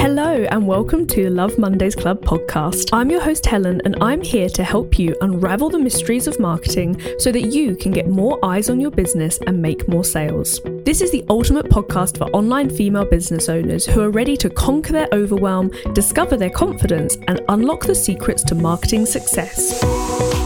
Hello, and welcome to Love Mondays Club podcast. I'm your host, Helen, and I'm here to help you unravel the mysteries of marketing so that you can get more eyes on your business and make more sales. This is the ultimate podcast for online female business owners who are ready to conquer their overwhelm, discover their confidence, and unlock the secrets to marketing success.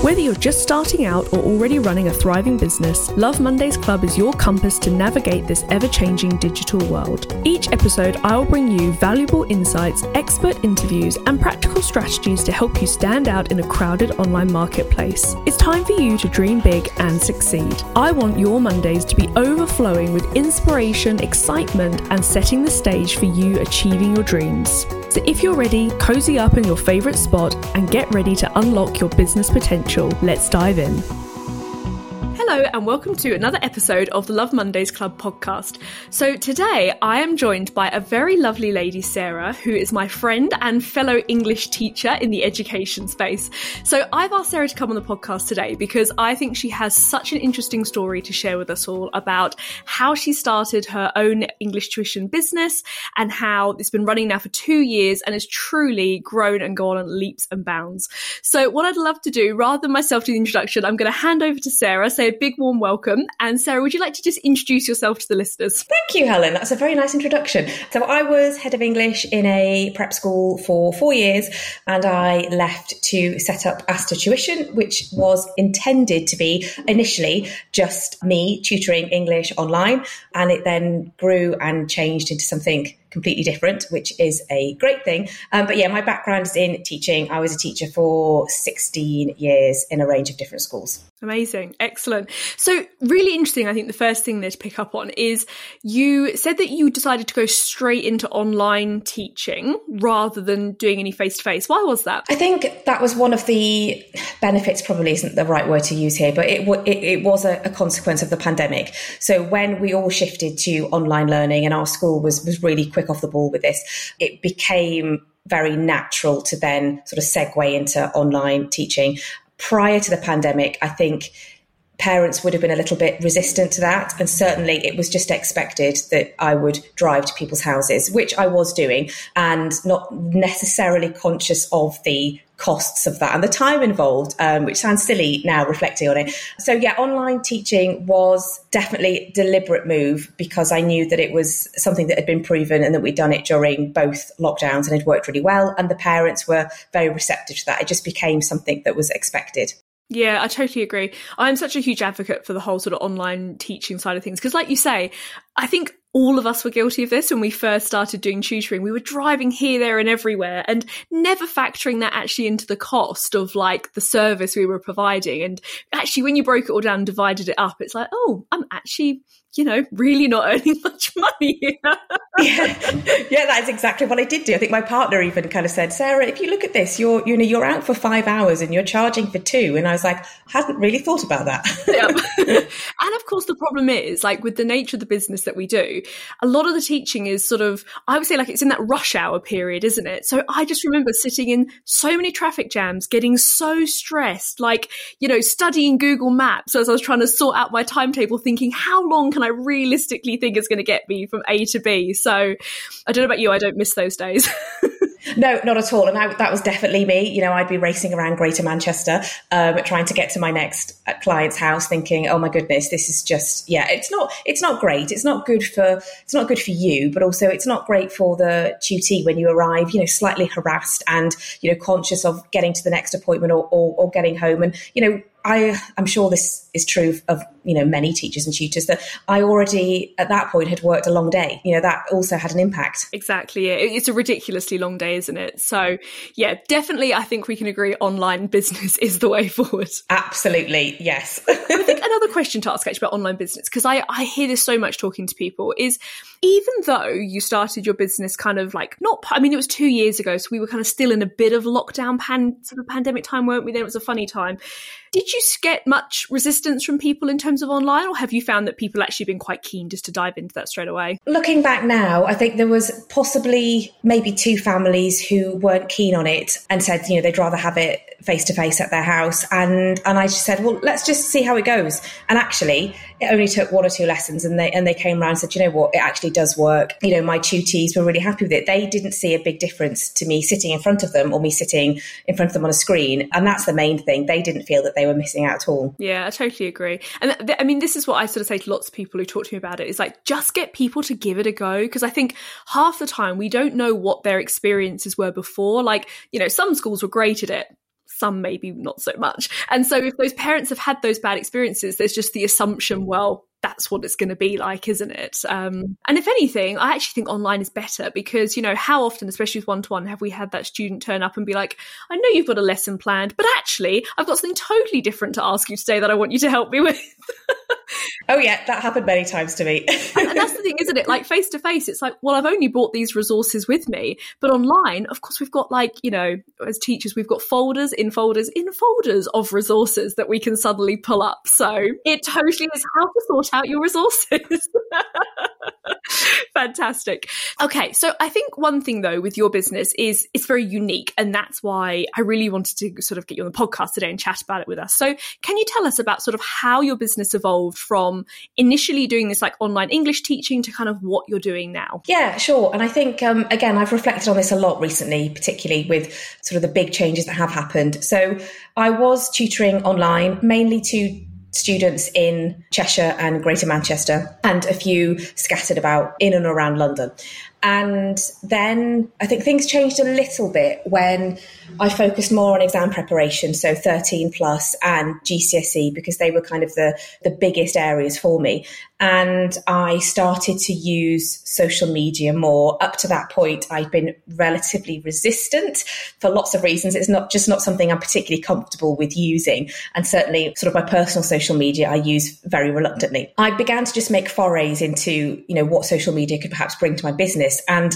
Whether you're just starting out or already running a thriving business, Love Mondays Club is your compass to navigate this ever changing digital world. Each episode, I'll bring you valuable insights, expert interviews, and practical strategies to help you stand out in a crowded online marketplace. It's time for you to dream big and succeed. I want your Mondays to be overflowing with inspiration, excitement, and setting the stage for you achieving your dreams. So if you're ready, cozy up in your favourite spot and get ready to unlock your business potential. Let's dive in. Hello, and welcome to another episode of the Love Mondays Club podcast. So, today I am joined by a very lovely lady, Sarah, who is my friend and fellow English teacher in the education space. So, I've asked Sarah to come on the podcast today because I think she has such an interesting story to share with us all about how she started her own English tuition business and how it's been running now for two years and has truly grown and gone on leaps and bounds. So, what I'd love to do, rather than myself do the introduction, I'm going to hand over to Sarah, say big warm welcome. And Sarah, would you like to just introduce yourself to the listeners? Thank you, Helen. That's a very nice introduction. So, I was head of English in a prep school for four years, and I left to set up Aster Tuition, which was intended to be initially just me tutoring English online. And it then grew and changed into something completely different, which is a great thing. Um, but yeah, my background is in teaching. I was a teacher for 16 years in a range of different schools. Amazing. Excellent. So, really interesting. I think the first thing there to pick up on is you said that you decided to go straight into online teaching rather than doing any face to face. Why was that? I think that was one of the benefits, probably isn't the right word to use here, but it, it, it was a, a consequence of the pandemic. So, when we all shifted to online learning and our school was, was really quick off the ball with this, it became very natural to then sort of segue into online teaching prior to the pandemic, I think parents would have been a little bit resistant to that. And certainly it was just expected that I would drive to people's houses, which I was doing, and not necessarily conscious of the costs of that and the time involved, um, which sounds silly now reflecting on it. So, yeah, online teaching was definitely a deliberate move because I knew that it was something that had been proven and that we'd done it during both lockdowns and it worked really well. And the parents were very receptive to that. It just became something that was expected. Yeah, I totally agree. I'm such a huge advocate for the whole sort of online teaching side of things because, like you say, I think all of us were guilty of this when we first started doing tutoring. We were driving here, there, and everywhere and never factoring that actually into the cost of like the service we were providing. And actually, when you broke it all down and divided it up, it's like, oh, I'm actually you know, really not earning much money yeah. yeah, that's exactly what I did do. I think my partner even kind of said, Sarah, if you look at this, you're, you know, you're out for five hours and you're charging for two. And I was like, I hadn't really thought about that. yeah. and of course, the problem is like with the nature of the business that we do, a lot of the teaching is sort of, I would say like it's in that rush hour period, isn't it? So I just remember sitting in so many traffic jams, getting so stressed, like, you know, studying Google Maps as I was trying to sort out my timetable, thinking, how long can I realistically think is going to get me from A to B. So I don't know about you, I don't miss those days. No, not at all. And I, that was definitely me. You know, I'd be racing around Greater Manchester, um, trying to get to my next uh, client's house, thinking, "Oh my goodness, this is just yeah, it's not it's not great. It's not good for it's not good for you, but also it's not great for the tutee when you arrive. You know, slightly harassed and you know conscious of getting to the next appointment or, or, or getting home, and you know I, am sure this is true of you know many teachers and tutors that I already at that point had worked a long day. You know that also had an impact. Exactly, it's a ridiculously long day, isn't it? So yeah, definitely, I think we can agree online business is the way forward. Absolutely, yes. I think another question to ask actually about online business because I I hear this so much talking to people is even though you started your business kind of like not I mean it was two years ago, so we were kind of still in a bit of lockdown pan sort of pandemic time, weren't we? Then it was a funny time did you get much resistance from people in terms of online, or have you found that people actually been quite keen just to dive into that straight away? Looking back now, I think there was possibly maybe two families who weren't keen on it and said, you know, they'd rather have it face to face at their house. And, and I just said, well, let's just see how it goes. And actually, it only took one or two lessons and they, and they came around and said, you know what, it actually does work. You know, my tutees were really happy with it. They didn't see a big difference to me sitting in front of them or me sitting in front of them on a screen. And that's the main thing. They didn't feel that they were missing out at all. Yeah, I totally agree. And th- I mean, this is what I sort of say to lots of people who talk to me about it is like, just get people to give it a go. Because I think half the time we don't know what their experiences were before. Like, you know, some schools were great at it some maybe not so much. And so if those parents have had those bad experiences, there's just the assumption, well, that's what it's going to be like, isn't it? Um, and if anything, I actually think online is better because, you know, how often, especially with one to one, have we had that student turn up and be like, I know you've got a lesson planned, but actually, I've got something totally different to ask you today that I want you to help me with. Oh, yeah, that happened many times to me. and, that's the thing, isn't it? Like face to face, it's like, well, I've only brought these resources with me. But online, of course, we've got like, you know, as teachers, we've got folders in folders in folders of resources that we can suddenly pull up. So it totally is how to sort out your resources. Fantastic. Okay, so I think one thing though with your business is it's very unique, and that's why I really wanted to sort of get you on the podcast today and chat about it with us. So, can you tell us about sort of how your business evolved from initially doing this like online English teaching to kind of what you're doing now? Yeah, sure. And I think um, again, I've reflected on this a lot recently, particularly with sort of the big changes that have happened. So, I was tutoring online mainly to students in Cheshire and Greater Manchester, and a few scattered about in and around London. And then I think things changed a little bit when I focused more on exam preparation, so 13 plus and GCSE, because they were kind of the, the biggest areas for me. And I started to use social media more. Up to that point, I'd been relatively resistant for lots of reasons. It's not just not something I'm particularly comfortable with using. And certainly, sort of my personal social media, I use very reluctantly. I began to just make forays into, you know, what social media could perhaps bring to my business business and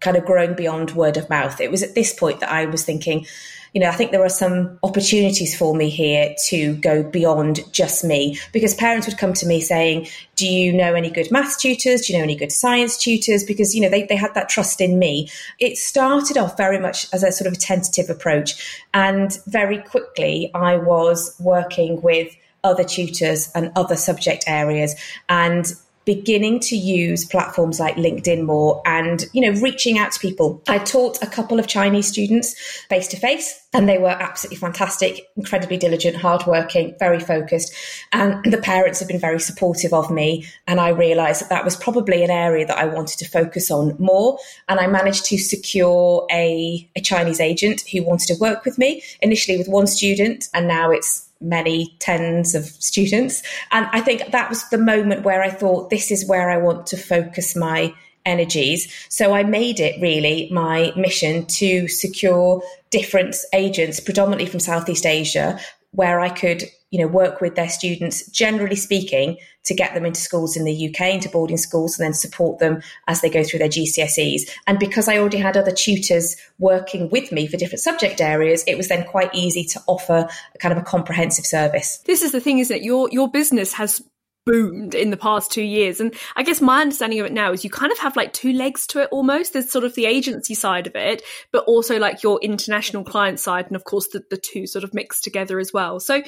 kind of growing beyond word of mouth. It was at this point that I was thinking, you know, I think there are some opportunities for me here to go beyond just me because parents would come to me saying, Do you know any good maths tutors? Do you know any good science tutors? Because, you know, they, they had that trust in me. It started off very much as a sort of a tentative approach. And very quickly, I was working with other tutors and other subject areas. And beginning to use platforms like LinkedIn more and, you know, reaching out to people. I taught a couple of Chinese students face to face and they were absolutely fantastic, incredibly diligent, hardworking, very focused. And the parents have been very supportive of me. And I realized that that was probably an area that I wanted to focus on more. And I managed to secure a, a Chinese agent who wanted to work with me initially with one student. And now it's many tens of students. And I think that was the moment where I thought, this is where I want to focus my energies. So I made it really my mission to secure different agents, predominantly from Southeast Asia, where I could you know, work with their students, generally speaking, to get them into schools in the UK, into boarding schools, and then support them as they go through their GCSEs. And because I already had other tutors working with me for different subject areas, it was then quite easy to offer kind of a comprehensive service. This is the thing, is that? Your your business has boomed in the past two years. And I guess my understanding of it now is you kind of have like two legs to it almost. There's sort of the agency side of it, but also like your international client side. And of course, the, the two sort of mixed together as well. So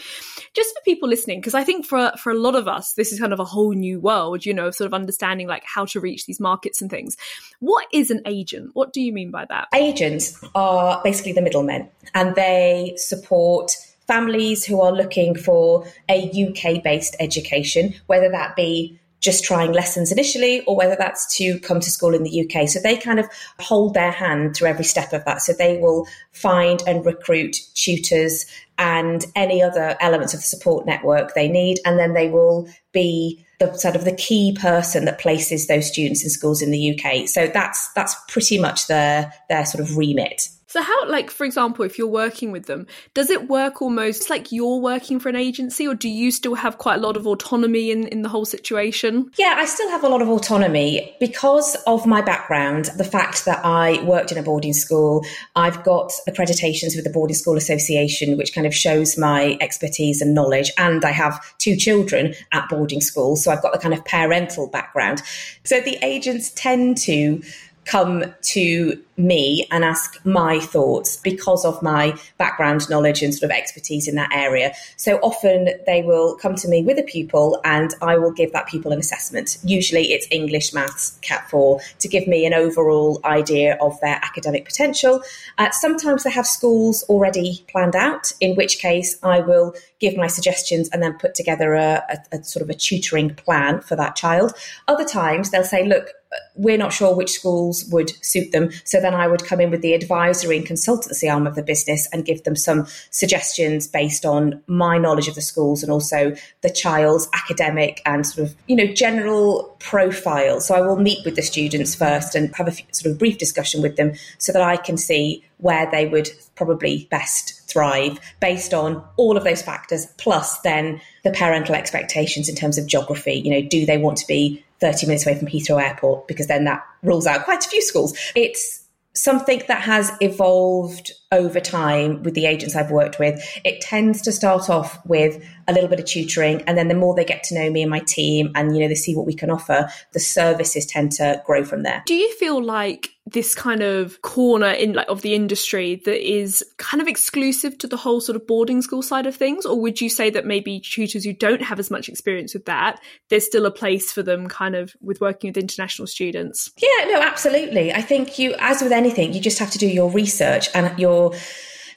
just for people listening, because I think for, for a lot of us, this is kind of a whole new world, you know, of sort of understanding like how to reach these markets and things. What is an agent? What do you mean by that? Agents are basically the middlemen and they support families who are looking for a UK based education, whether that be just trying lessons initially or whether that's to come to school in the UK. So they kind of hold their hand through every step of that. So they will find and recruit tutors and any other elements of the support network they need. And then they will be the sort of the key person that places those students in schools in the UK. So that's that's pretty much their their sort of remit. So, how, like, for example, if you're working with them, does it work almost like you're working for an agency, or do you still have quite a lot of autonomy in, in the whole situation? Yeah, I still have a lot of autonomy because of my background, the fact that I worked in a boarding school. I've got accreditations with the Boarding School Association, which kind of shows my expertise and knowledge. And I have two children at boarding school. So, I've got the kind of parental background. So, the agents tend to come to me and ask my thoughts because of my background knowledge and sort of expertise in that area. So often they will come to me with a pupil and I will give that pupil an assessment. Usually it's English, maths, Cat 4 to give me an overall idea of their academic potential. Uh, sometimes they have schools already planned out, in which case I will give my suggestions and then put together a, a, a sort of a tutoring plan for that child. Other times they'll say, look, we're not sure which schools would suit them. So then I would come in with the advisory and consultancy arm of the business and give them some suggestions based on my knowledge of the schools and also the child's academic and sort of, you know, general profile. So I will meet with the students first and have a sort of brief discussion with them so that I can see where they would probably best thrive based on all of those factors plus then the parental expectations in terms of geography you know do they want to be 30 minutes away from Heathrow Airport because then that rules out quite a few schools. It's something that has evolved over time with the agents I've worked with. It tends to start off with a little bit of tutoring and then the more they get to know me and my team and you know they see what we can offer, the services tend to grow from there. Do you feel like this kind of corner in like of the industry that is kind of exclusive to the whole sort of boarding school side of things or would you say that maybe tutors who don't have as much experience with that there's still a place for them kind of with working with international students yeah no absolutely i think you as with anything you just have to do your research and your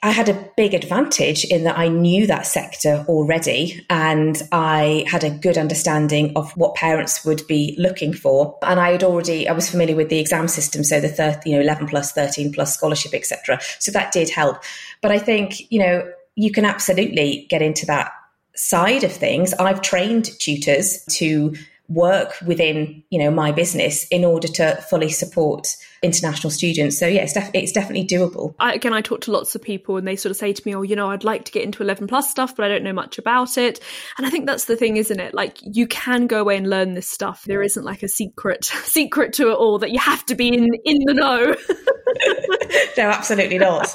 I had a big advantage in that I knew that sector already and I had a good understanding of what parents would be looking for. And I had already, I was familiar with the exam system, so the 30, you know, 11 plus, 13 plus scholarship, etc. So that did help. But I think, you know, you can absolutely get into that side of things. I've trained tutors to work within, you know, my business in order to fully support international students. So yeah, it's, def- it's definitely doable. I, again, I talk to lots of people and they sort of say to me, oh, you know, I'd like to get into 11 plus stuff, but I don't know much about it. And I think that's the thing, isn't it? Like you can go away and learn this stuff. There isn't like a secret, secret to it all that you have to be in, in the know. no, absolutely not.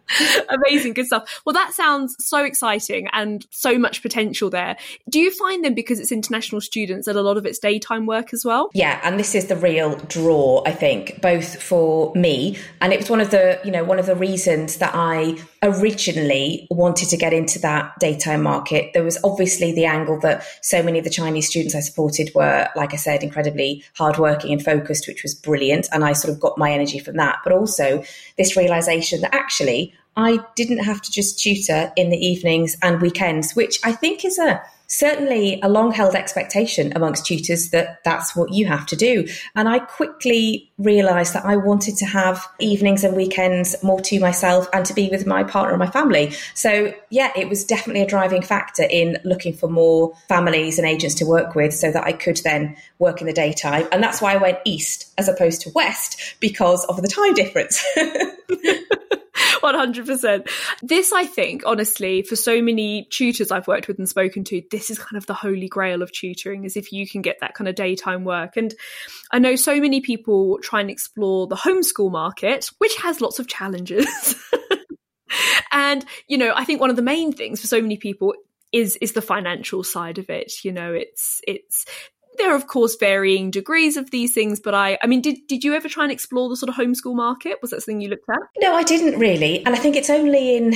Amazing, good stuff. Well, that sounds so exciting and so much potential there. Do you find then because it's international students that a lot of it's daytime work as well? Yeah, and this is the real draw, I think, both for me and it was one of the, you know, one of the reasons that I originally wanted to get into that daytime market. There was obviously the angle that so many of the Chinese students I supported were, like I said, incredibly hardworking and focused, which was brilliant. And I sort of got my energy from that. But also this realization that actually I didn't have to just tutor in the evenings and weekends, which I think is a certainly a long held expectation amongst tutors that that's what you have to do. And I quickly realized that I wanted to have evenings and weekends more to myself and to be with my partner and my family. So, yeah, it was definitely a driving factor in looking for more families and agents to work with so that I could then work in the daytime. And that's why I went east as opposed to west because of the time difference. 100%. This, I think, honestly, for so many tutors I've worked with and spoken to, this is kind of the holy grail of tutoring, is if you can get that kind of daytime work. And I know so many people try and explore the homeschool market, which has lots of challenges. and, you know, I think one of the main things for so many people is is the financial side of it. You know it's it's there are of course varying degrees of these things but i i mean did did you ever try and explore the sort of homeschool market? Was that something you looked at? No i didn't really. And i think it's only in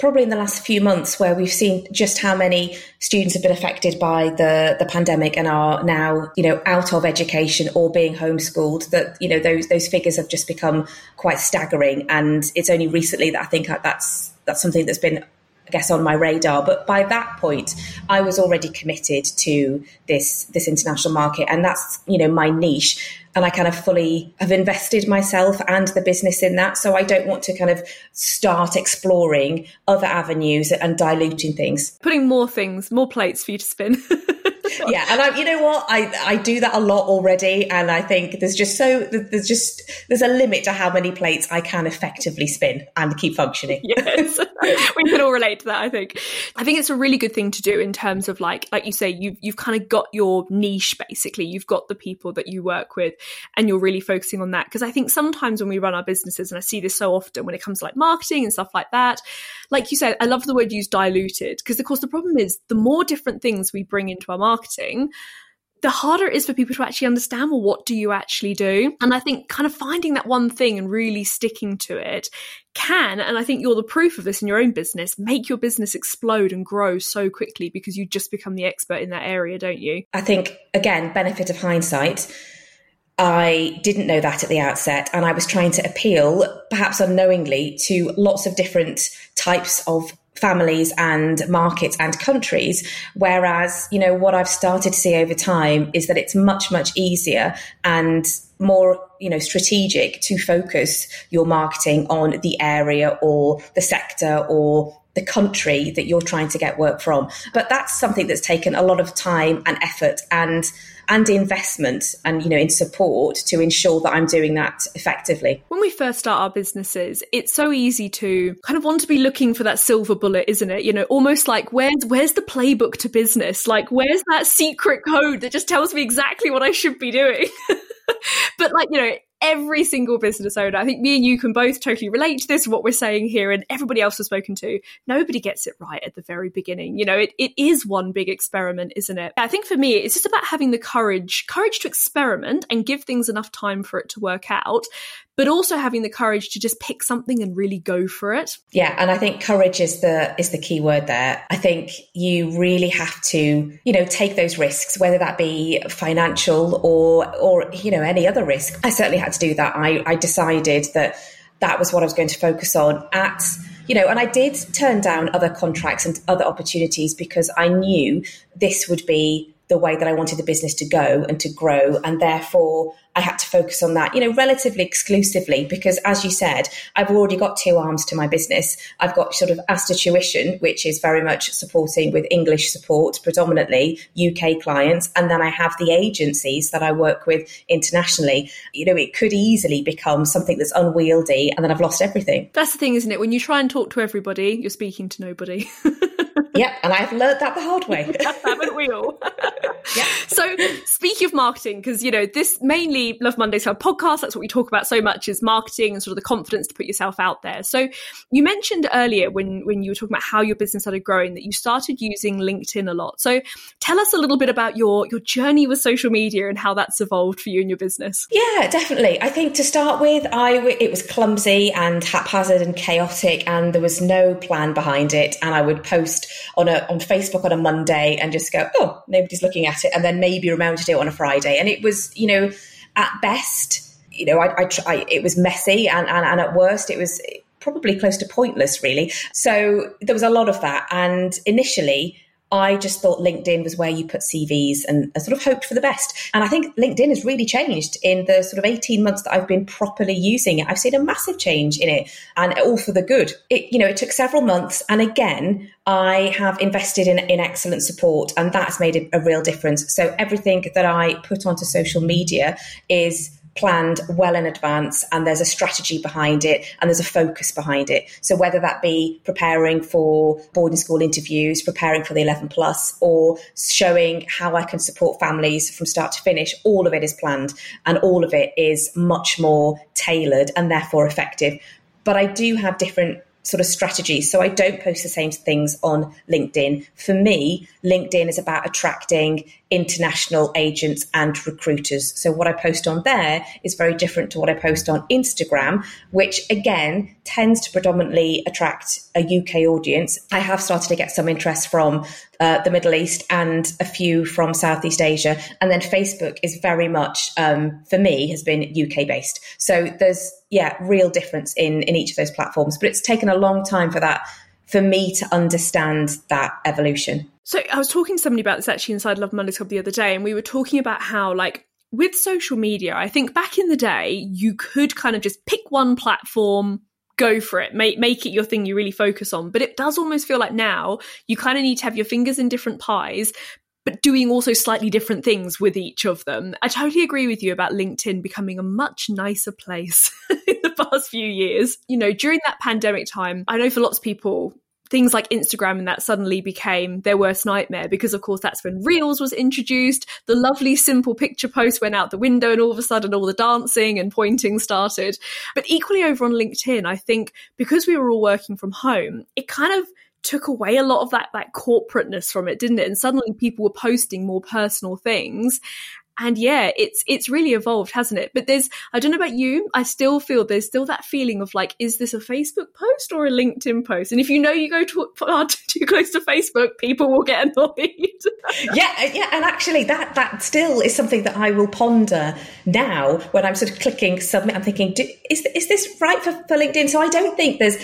probably in the last few months where we've seen just how many students have been affected by the the pandemic and are now you know out of education or being homeschooled that you know those those figures have just become quite staggering. And it's only recently that i think that's that's something that's been I guess on my radar. But by that point, I was already committed to this this international market, and that's you know my niche. And I kind of fully have invested myself and the business in that. So I don't want to kind of start exploring other avenues and diluting things. Putting more things, more plates for you to spin. yeah, and I, you know what, I I do that a lot already, and I think there's just so there's just there's a limit to how many plates I can effectively spin and keep functioning. Yes, we can all relate to that. I think. I think it's a really good thing to do in terms of like like you say, you've you've kind of got your niche basically. You've got the people that you work with, and you're really focusing on that. Because I think sometimes when we run our businesses, and I see this so often when it comes to like marketing and stuff like that, like you said, I love the word used diluted because of course the problem is the more different things we bring into our marketing, the harder it is for people to actually understand, well, what do you actually do? And I think kind of finding that one thing and really sticking to it can, and I think you're the proof of this in your own business, make your business explode and grow so quickly because you just become the expert in that area, don't you? I think, again, benefit of hindsight. I didn't know that at the outset, and I was trying to appeal, perhaps unknowingly, to lots of different types of families and markets and countries. Whereas, you know, what I've started to see over time is that it's much, much easier and more, you know, strategic to focus your marketing on the area or the sector or the country that you're trying to get work from. But that's something that's taken a lot of time and effort and and investment and you know in support to ensure that I'm doing that effectively. When we first start our businesses, it's so easy to kind of want to be looking for that silver bullet, isn't it? You know, almost like where's where's the playbook to business? Like where's that secret code that just tells me exactly what I should be doing? but like, you know, every single business owner. I think me and you can both totally relate to this, what we're saying here, and everybody else has spoken to. Nobody gets it right at the very beginning. You know, it, it is one big experiment, isn't it? I think for me, it's just about having the courage, courage to experiment and give things enough time for it to work out, but also having the courage to just pick something and really go for it. Yeah, and I think courage is the is the key word there. I think you really have to, you know, take those risks, whether that be financial or or you know any other risk. I certainly had to do that. I, I decided that that was what I was going to focus on at you know, and I did turn down other contracts and other opportunities because I knew this would be the way that I wanted the business to go and to grow. And therefore, I had to focus on that, you know, relatively exclusively because, as you said, I've already got two arms to my business. I've got sort of Aster Tuition, which is very much supporting with English support, predominantly UK clients. And then I have the agencies that I work with internationally. You know, it could easily become something that's unwieldy and then I've lost everything. That's the thing, isn't it? When you try and talk to everybody, you're speaking to nobody. yep, and I've learned that the hard way. Haven't we all? yeah. So, speaking of marketing, because you know this mainly Love Mondays Club podcast. That's what we talk about so much is marketing and sort of the confidence to put yourself out there. So, you mentioned earlier when when you were talking about how your business started growing that you started using LinkedIn a lot. So, tell us a little bit about your your journey with social media and how that's evolved for you and your business. Yeah, definitely. I think to start with, I it was clumsy and haphazard and chaotic, and there was no plan behind it. And I would post on a on Facebook on a Monday and just go, oh, nobody's looking at it, and then maybe remember to do it on a Friday. And it was, you know, at best, you know, I, I, I it was messy, and, and and at worst, it was probably close to pointless, really. So there was a lot of that, and initially. I just thought LinkedIn was where you put CVs and I sort of hoped for the best. And I think LinkedIn has really changed in the sort of 18 months that I've been properly using it. I've seen a massive change in it and all for the good. It, you know, it took several months. And again, I have invested in, in excellent support and that's made a, a real difference. So everything that I put onto social media is planned well in advance and there's a strategy behind it and there's a focus behind it. So whether that be preparing for boarding school interviews, preparing for the 11 plus or showing how I can support families from start to finish, all of it is planned and all of it is much more tailored and therefore effective. But I do have different sort of strategies. So I don't post the same things on LinkedIn. For me, LinkedIn is about attracting international agents and recruiters. So what I post on there is very different to what I post on Instagram, which again tends to predominantly attract a UK audience. I have started to get some interest from uh, the Middle East and a few from Southeast Asia. And then Facebook is very much, um, for me, has been UK based. So there's, yeah, real difference in, in each of those platforms. But it's taken a long time for that, for me to understand that evolution. So I was talking to somebody about this actually inside Love Mondays Club the other day, and we were talking about how, like, with social media, I think back in the day, you could kind of just pick one platform, go for it, make make it your thing you really focus on. But it does almost feel like now you kind of need to have your fingers in different pies, but doing also slightly different things with each of them. I totally agree with you about LinkedIn becoming a much nicer place in the past few years. You know, during that pandemic time, I know for lots of people, things like Instagram and that suddenly became their worst nightmare because, of course, that's when Reels was introduced. The lovely, simple picture post went out the window, and all of a sudden, all the dancing and pointing started. But equally over on LinkedIn, I think because we were all working from home, it kind of took away a lot of that that corporateness from it, didn't it? And suddenly people were posting more personal things and yeah, it's it's really evolved, hasn't it? But there's I don't know about you, I still feel there's still that feeling of like, is this a Facebook post or a LinkedIn post? And if you know you go too, too close to Facebook, people will get annoyed. yeah, uh, yeah, and actually that that still is something that I will ponder now when I'm sort of clicking submit. I'm thinking, do, is is this right for, for LinkedIn? So I don't think there's,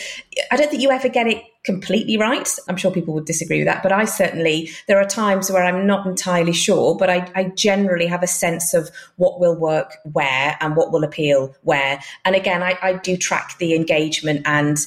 I don't think you ever get it completely right. I'm sure people would disagree with that, but I certainly, there are times where I'm not entirely sure, but I, I, generally have a sense of what will work where and what will appeal where. And again, I, I do track the engagement and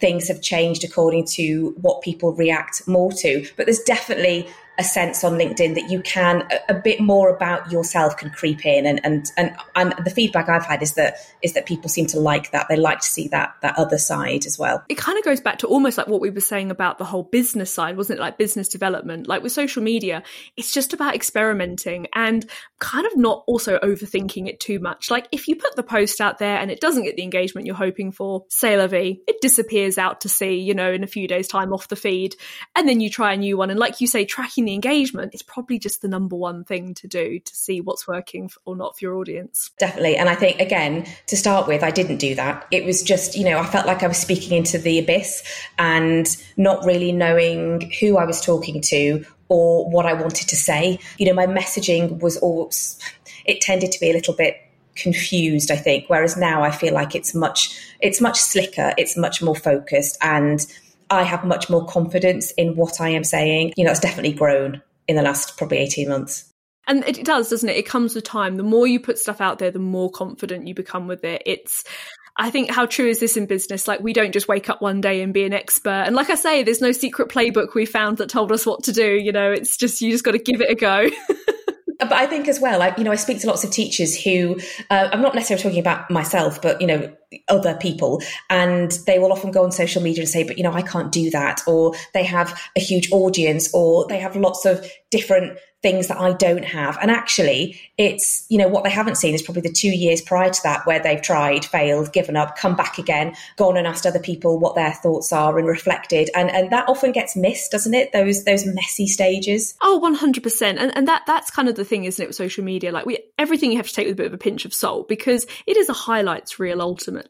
things have changed according to what people react more to. But there's definitely a sense on LinkedIn that you can a, a, bit more about yourself can creep in and, and and and the feedback I've had is that is that people seem to like that they like to see that that other side as well. It kind of goes back to almost like what we were saying about the whole business side, wasn't it? Like business development, like with social media, it's just about experimenting and kind of not also overthinking it too much. Like if you put the post out there and it doesn't get the engagement you're hoping for, say la vie, it disappears out to sea, you know, in a few days time off the feed, and then you try a new one and like you say tracking the engagement is probably just the number one thing to do to see what's working or not for your audience. Definitely. And I think, again, to start with, I didn't do that. It was just, you know, I felt like I was speaking into the abyss and not really knowing who I was talking to or what I wanted to say. You know, my messaging was all, it tended to be a little bit confused i think whereas now i feel like it's much it's much slicker it's much more focused and I have much more confidence in what I am saying. You know, it's definitely grown in the last probably 18 months. And it does, doesn't it? It comes with time. The more you put stuff out there, the more confident you become with it. It's, I think, how true is this in business? Like, we don't just wake up one day and be an expert. And like I say, there's no secret playbook we found that told us what to do. You know, it's just, you just got to give it a go. but I think as well, like, you know, I speak to lots of teachers who, uh, I'm not necessarily talking about myself, but, you know, other people. And they will often go on social media and say, but, you know, I can't do that. Or they have a huge audience or they have lots of different things that I don't have. And actually, it's, you know, what they haven't seen is probably the two years prior to that where they've tried, failed, given up, come back again, gone and asked other people what their thoughts are and reflected. And and that often gets missed, doesn't it? Those those messy stages. Oh, 100%. And and that that's kind of the thing, isn't it, with social media? Like we everything you have to take with a bit of a pinch of salt because it is a highlights reel ultimately.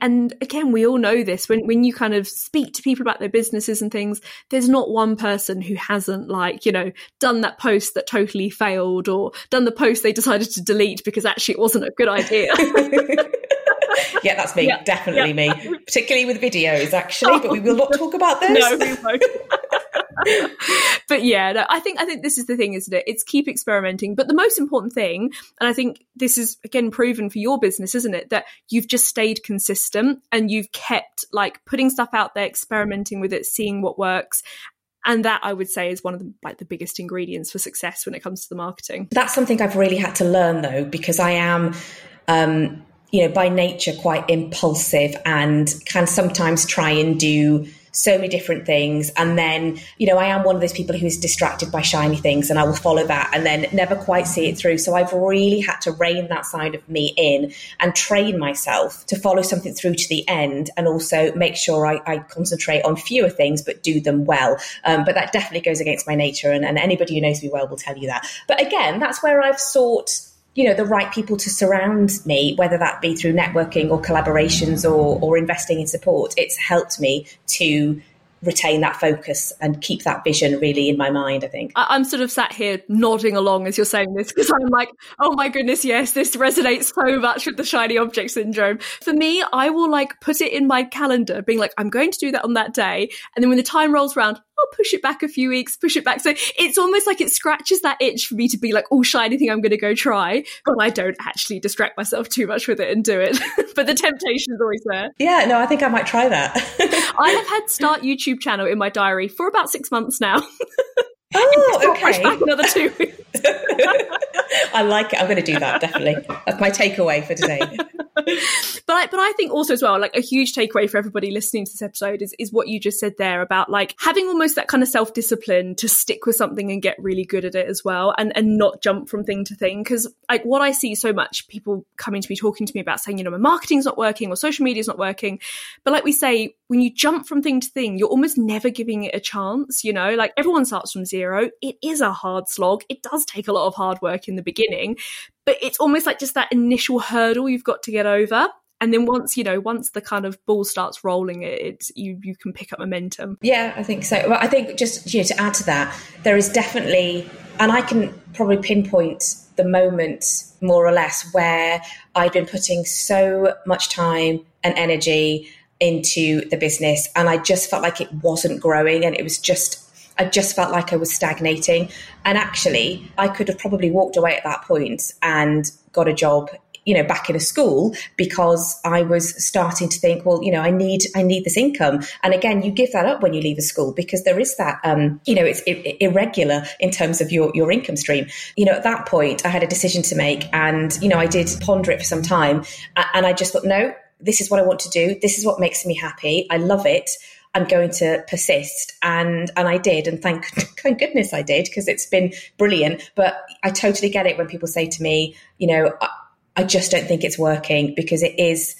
And again, we all know this when when you kind of speak to people about their businesses and things, there's not one person who hasn't like, you know, done that post post that totally failed or done the post they decided to delete because actually it wasn't a good idea. yeah, that's me, yeah, definitely yeah. me, particularly with videos, actually. But we will not talk about this. No, we won't. but yeah, no, I think I think this is the thing, isn't it? It's keep experimenting. But the most important thing, and I think this is again proven for your business, isn't it? That you've just stayed consistent and you've kept like putting stuff out there, experimenting with it, seeing what works, and that I would say is one of the like the biggest ingredients for success when it comes to the marketing. That's something I've really had to learn though, because I am. Um, you know, by nature, quite impulsive and can sometimes try and do so many different things. And then, you know, I am one of those people who's distracted by shiny things and I will follow that and then never quite see it through. So I've really had to rein that side of me in and train myself to follow something through to the end and also make sure I, I concentrate on fewer things but do them well. Um, but that definitely goes against my nature. And, and anybody who knows me well will tell you that. But again, that's where I've sought you know the right people to surround me whether that be through networking or collaborations or or investing in support. It's helped me to retain that focus and keep that vision really in my mind, I think. I'm sort of sat here nodding along as you're saying this because I'm like, oh my goodness, yes, this resonates so much with the shiny object syndrome. For me, I will like put it in my calendar, being like, I'm going to do that on that day. And then when the time rolls around, I'll push it back a few weeks, push it back. So it's almost like it scratches that itch for me to be like, oh, shiny thing I'm going to go try. But I don't actually distract myself too much with it and do it. but the temptation is always there. Yeah, no, I think I might try that. I have had start YouTube channel in my diary for about six months now. Oh, okay. Back another two weeks. I like it. I'm going to do that definitely. That's my takeaway for today. But I, but I think also as well, like a huge takeaway for everybody listening to this episode is, is what you just said there about like having almost that kind of self discipline to stick with something and get really good at it as well and, and not jump from thing to thing. Cause like what I see so much people coming to me, talking to me about saying, you know, my marketing's not working or social media's not working. But like we say, when you jump from thing to thing, you're almost never giving it a chance, you know, like everyone starts from zero. It is a hard slog. It does take a lot of hard work in the beginning, but it's almost like just that initial hurdle you've got to get over and then once you know once the kind of ball starts rolling it it's you you can pick up momentum yeah i think so well i think just you know to add to that there is definitely and i can probably pinpoint the moment more or less where i'd been putting so much time and energy into the business and I just felt like it wasn't growing and it was just I just felt like I was stagnating. And actually, I could have probably walked away at that point and got a job you know back in a school because i was starting to think well you know i need i need this income and again you give that up when you leave a school because there is that um, you know it's irregular in terms of your your income stream you know at that point i had a decision to make and you know i did ponder it for some time and i just thought no this is what I want to do. This is what makes me happy. I love it. I'm going to persist. And and I did. And thank, thank goodness I did because it's been brilliant. But I totally get it when people say to me, you know, I, just don't think it's working because it is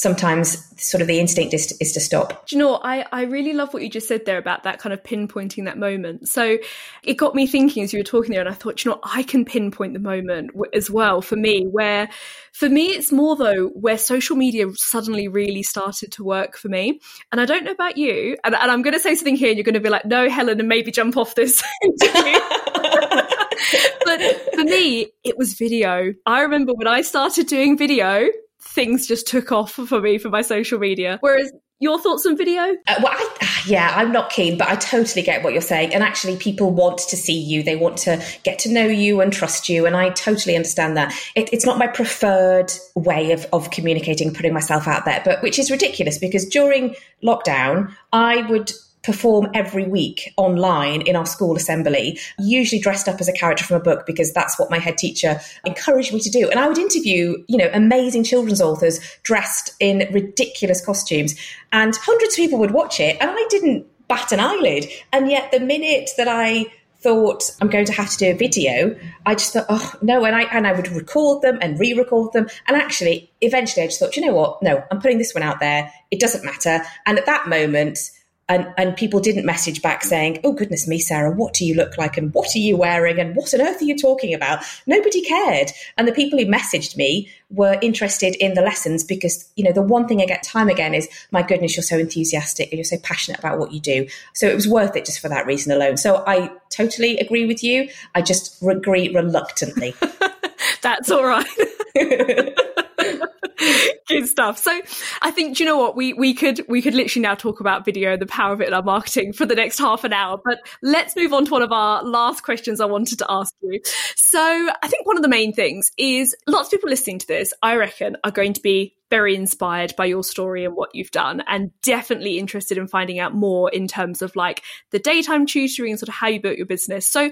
sometimes sort of the instinct is to, is to stop. Do you know, I, I really love what you just said there about that kind of pinpointing that moment. So it got me thinking as you were talking there, and I thought, you know, I can pinpoint the moment as well for me, where for me, it's more though where social media suddenly really started to work for me. And I don't know about you, and, and I'm going to say something here, and you're going to be like, no, Helen, and maybe jump off this but for me, it was video. I remember when I started doing video, things just took off for me for my social media. Whereas your thoughts on video? Uh, well, I, yeah, I'm not keen, but I totally get what you're saying. And actually, people want to see you, they want to get to know you and trust you. And I totally understand that. It, it's not my preferred way of, of communicating, putting myself out there, but which is ridiculous because during lockdown, I would perform every week online in our school assembly, usually dressed up as a character from a book because that's what my head teacher encouraged me to do. And I would interview, you know, amazing children's authors dressed in ridiculous costumes, and hundreds of people would watch it, and I didn't bat an eyelid. And yet, the minute that I thought I'm going to have to do a video, I just thought, oh no, and I and I would record them and re-record them. And actually, eventually I just thought, you know what? No, I'm putting this one out there. It doesn't matter. And at that moment, and, and people didn't message back saying, Oh, goodness me, Sarah, what do you look like? And what are you wearing? And what on earth are you talking about? Nobody cared. And the people who messaged me were interested in the lessons because, you know, the one thing I get time again is, My goodness, you're so enthusiastic and you're so passionate about what you do. So it was worth it just for that reason alone. So I totally agree with you. I just agree reluctantly. That's all right. Stuff. So I think you know what we we could we could literally now talk about video, the power of it in our marketing for the next half an hour. But let's move on to one of our last questions I wanted to ask you. So I think one of the main things is lots of people listening to this, I reckon, are going to be very inspired by your story and what you've done and definitely interested in finding out more in terms of like the daytime tutoring and sort of how you built your business. So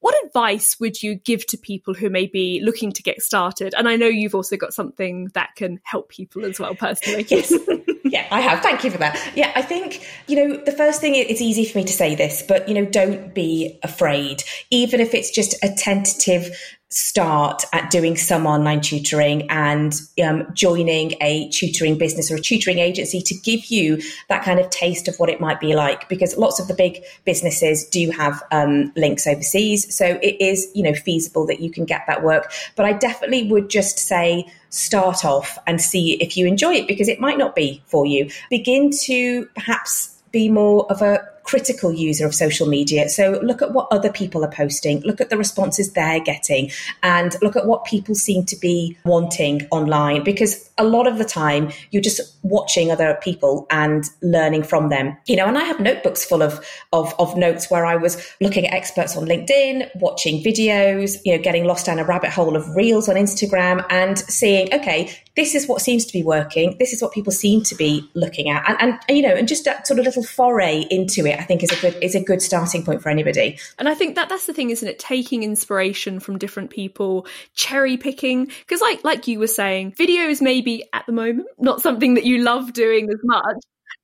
what advice would you give to people who may be looking to get started? And I know you've also got something that can help people as well, personally. yes. Yeah, I have. Thank you for that. Yeah, I think, you know, the first thing, it's easy for me to say this, but, you know, don't be afraid. Even if it's just a tentative start at doing some online tutoring and um, joining a tutoring business or a tutoring agency to give you that kind of taste of what it might be like because lots of the big businesses do have um, links overseas. So it is you know feasible that you can get that work. But i definitely would just say start off and see if you enjoy it because it might not be for you. Begin to perhaps be more of a critical user of social media. So look at what other people are posting, look at the responses they're getting, and look at what people seem to be wanting online. Because a lot of the time, you're just watching other people and learning from them. You know, and I have notebooks full of, of, of notes where I was looking at experts on LinkedIn, watching videos, you know, getting lost down a rabbit hole of reels on Instagram and seeing, okay, this is what seems to be working. This is what people seem to be looking at. And, and you know, and just that sort of little foray into it I think is a good is a good starting point for anybody. And I think that that's the thing, isn't it? Taking inspiration from different people, cherry picking, because like like you were saying, videos may be maybe at the moment not something that you love doing as much.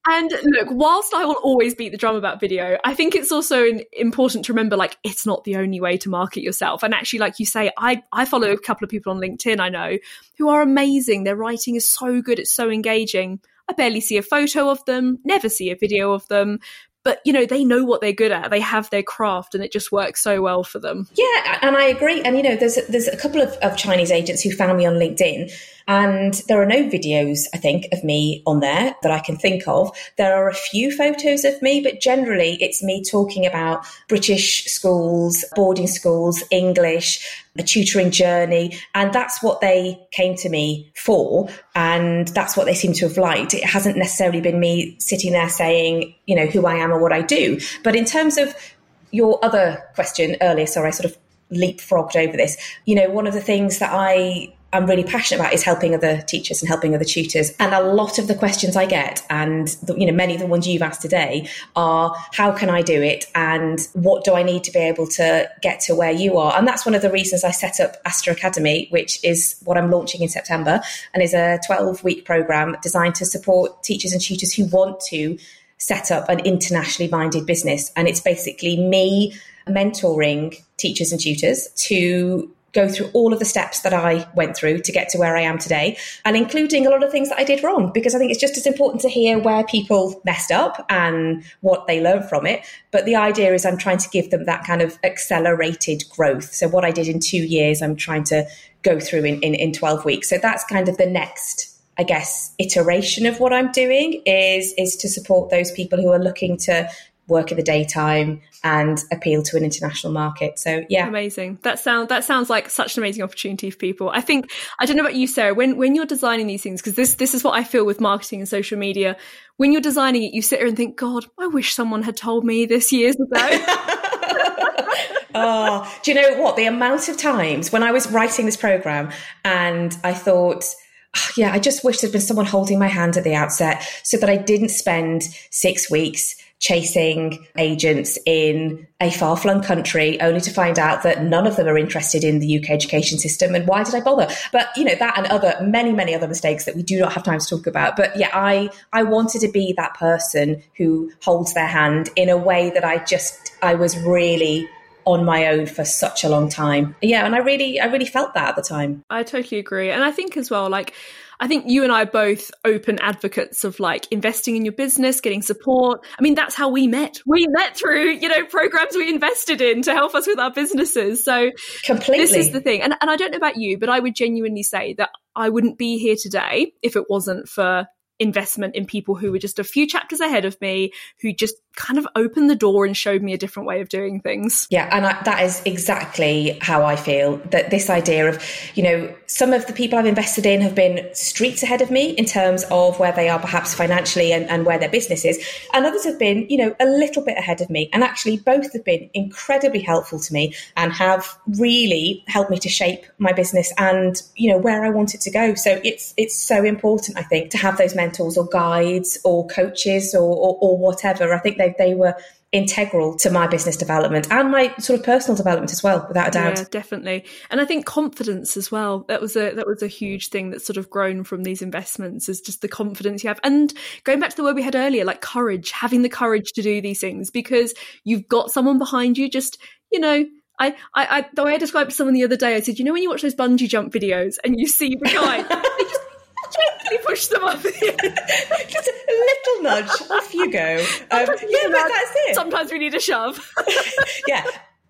And look, whilst I will always beat the drum about video, I think it's also important to remember like it's not the only way to market yourself. And actually, like you say, I, I follow a couple of people on LinkedIn I know who are amazing. Their writing is so good, it's so engaging. I barely see a photo of them, never see a video of them, but you know they know what they're good at they have their craft and it just works so well for them yeah and i agree and you know there's there's a couple of, of chinese agents who found me on linkedin and there are no videos, I think, of me on there that I can think of. There are a few photos of me, but generally it's me talking about British schools, boarding schools, English, a tutoring journey. And that's what they came to me for. And that's what they seem to have liked. It hasn't necessarily been me sitting there saying, you know, who I am or what I do. But in terms of your other question earlier, sorry, I sort of leapfrogged over this. You know, one of the things that I I'm really passionate about is helping other teachers and helping other tutors. And a lot of the questions I get, and the, you know many of the ones you've asked today, are how can I do it, and what do I need to be able to get to where you are? And that's one of the reasons I set up Aster Academy, which is what I'm launching in September, and is a 12 week program designed to support teachers and tutors who want to set up an internationally minded business. And it's basically me mentoring teachers and tutors to go through all of the steps that I went through to get to where I am today, and including a lot of things that I did wrong, because I think it's just as important to hear where people messed up and what they learned from it. But the idea is I'm trying to give them that kind of accelerated growth. So what I did in two years, I'm trying to go through in, in, in 12 weeks. So that's kind of the next I guess iteration of what I'm doing is is to support those people who are looking to work in the daytime and appeal to an international market. So yeah. Amazing. That sounds that sounds like such an amazing opportunity for people. I think I don't know about you, Sarah, when when you're designing these things, because this this is what I feel with marketing and social media. When you're designing it, you sit there and think, God, I wish someone had told me this years ago. oh, do you know what? The amount of times when I was writing this program and I thought, oh, yeah, I just wish there'd been someone holding my hand at the outset so that I didn't spend six weeks chasing agents in a far flung country only to find out that none of them are interested in the UK education system. And why did I bother? But, you know, that and other, many, many other mistakes that we do not have time to talk about. But yeah, I, I wanted to be that person who holds their hand in a way that I just, I was really on my own for such a long time. Yeah, and I really I really felt that at the time. I totally agree. And I think as well like I think you and I are both open advocates of like investing in your business, getting support. I mean, that's how we met. We met through, you know, programs we invested in to help us with our businesses. So completely. This is the thing. And, and I don't know about you, but I would genuinely say that I wouldn't be here today if it wasn't for investment in people who were just a few chapters ahead of me who just kind of opened the door and showed me a different way of doing things. Yeah, and I, that is exactly how I feel that this idea of, you know, some of the people I've invested in have been streets ahead of me in terms of where they are perhaps financially and, and where their business is. And others have been, you know, a little bit ahead of me. And actually, both have been incredibly helpful to me and have really helped me to shape my business and, you know, where I want it to go. So it's it's so important, I think, to have those mentors or guides or coaches or, or, or whatever. I think they, they were integral to my business development and my sort of personal development as well without a doubt. Yeah definitely. And i think confidence as well that was a that was a huge thing that's sort of grown from these investments is just the confidence you have. And going back to the word we had earlier like courage having the courage to do these things because you've got someone behind you just you know I, I, I, the way I described someone the other day, I said, you know, when you watch those bungee jump videos and you see the guy, they gently push them off. Just a little nudge, off you go. Um, yeah, but that's it. Sometimes we need a shove. yeah,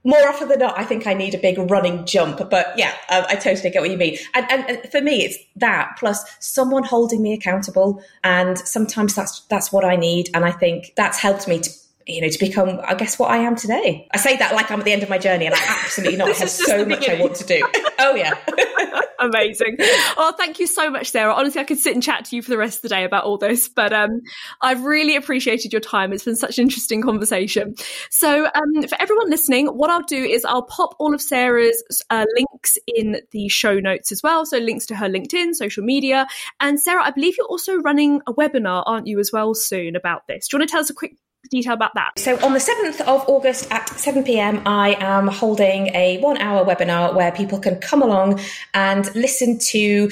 more often than not, I think I need a big running jump. But yeah, um, I totally get what you mean. And, and, and, for me, it's that plus someone holding me accountable. And sometimes that's that's what I need. And I think that's helped me to you know, to become, I guess, what I am today. I say that like I'm at the end of my journey, and I absolutely not. I have so much beginning. I want to do. oh yeah, amazing. Oh, thank you so much, Sarah. Honestly, I could sit and chat to you for the rest of the day about all this, but um, I've really appreciated your time. It's been such an interesting conversation. So, um, for everyone listening, what I'll do is I'll pop all of Sarah's uh, links in the show notes as well. So, links to her LinkedIn, social media, and Sarah, I believe you're also running a webinar, aren't you, as well, soon about this? Do you want to tell us a quick detail about that? So, on the 7th of August at 7 pm, I am holding a one hour webinar where people can come along and listen to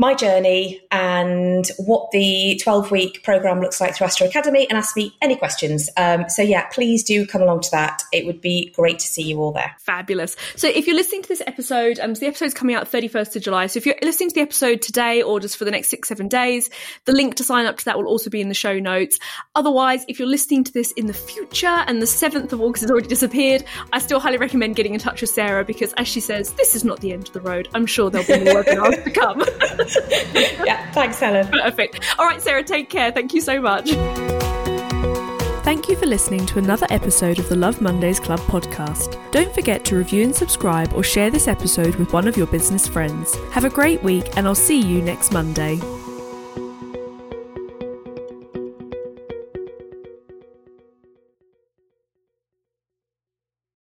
my journey and what the 12 week program looks like through Aster Academy and ask me any questions. Um, so, yeah, please do come along to that. It would be great to see you all there. Fabulous. So, if you're listening to this episode, um, so the episode's coming out 31st of July. So, if you're listening to the episode today or just for the next six, seven days, the link to sign up to that will also be in the show notes. Otherwise, if you're listening to this in the future and the 7th of August has already disappeared, I still highly recommend getting in touch with Sarah because, as she says, this is not the end of the road. I'm sure there'll be more webinars to come. yeah, thanks, Helen. Perfect. All right, Sarah, take care. Thank you so much. Thank you for listening to another episode of the Love Mondays Club podcast. Don't forget to review and subscribe or share this episode with one of your business friends. Have a great week, and I'll see you next Monday.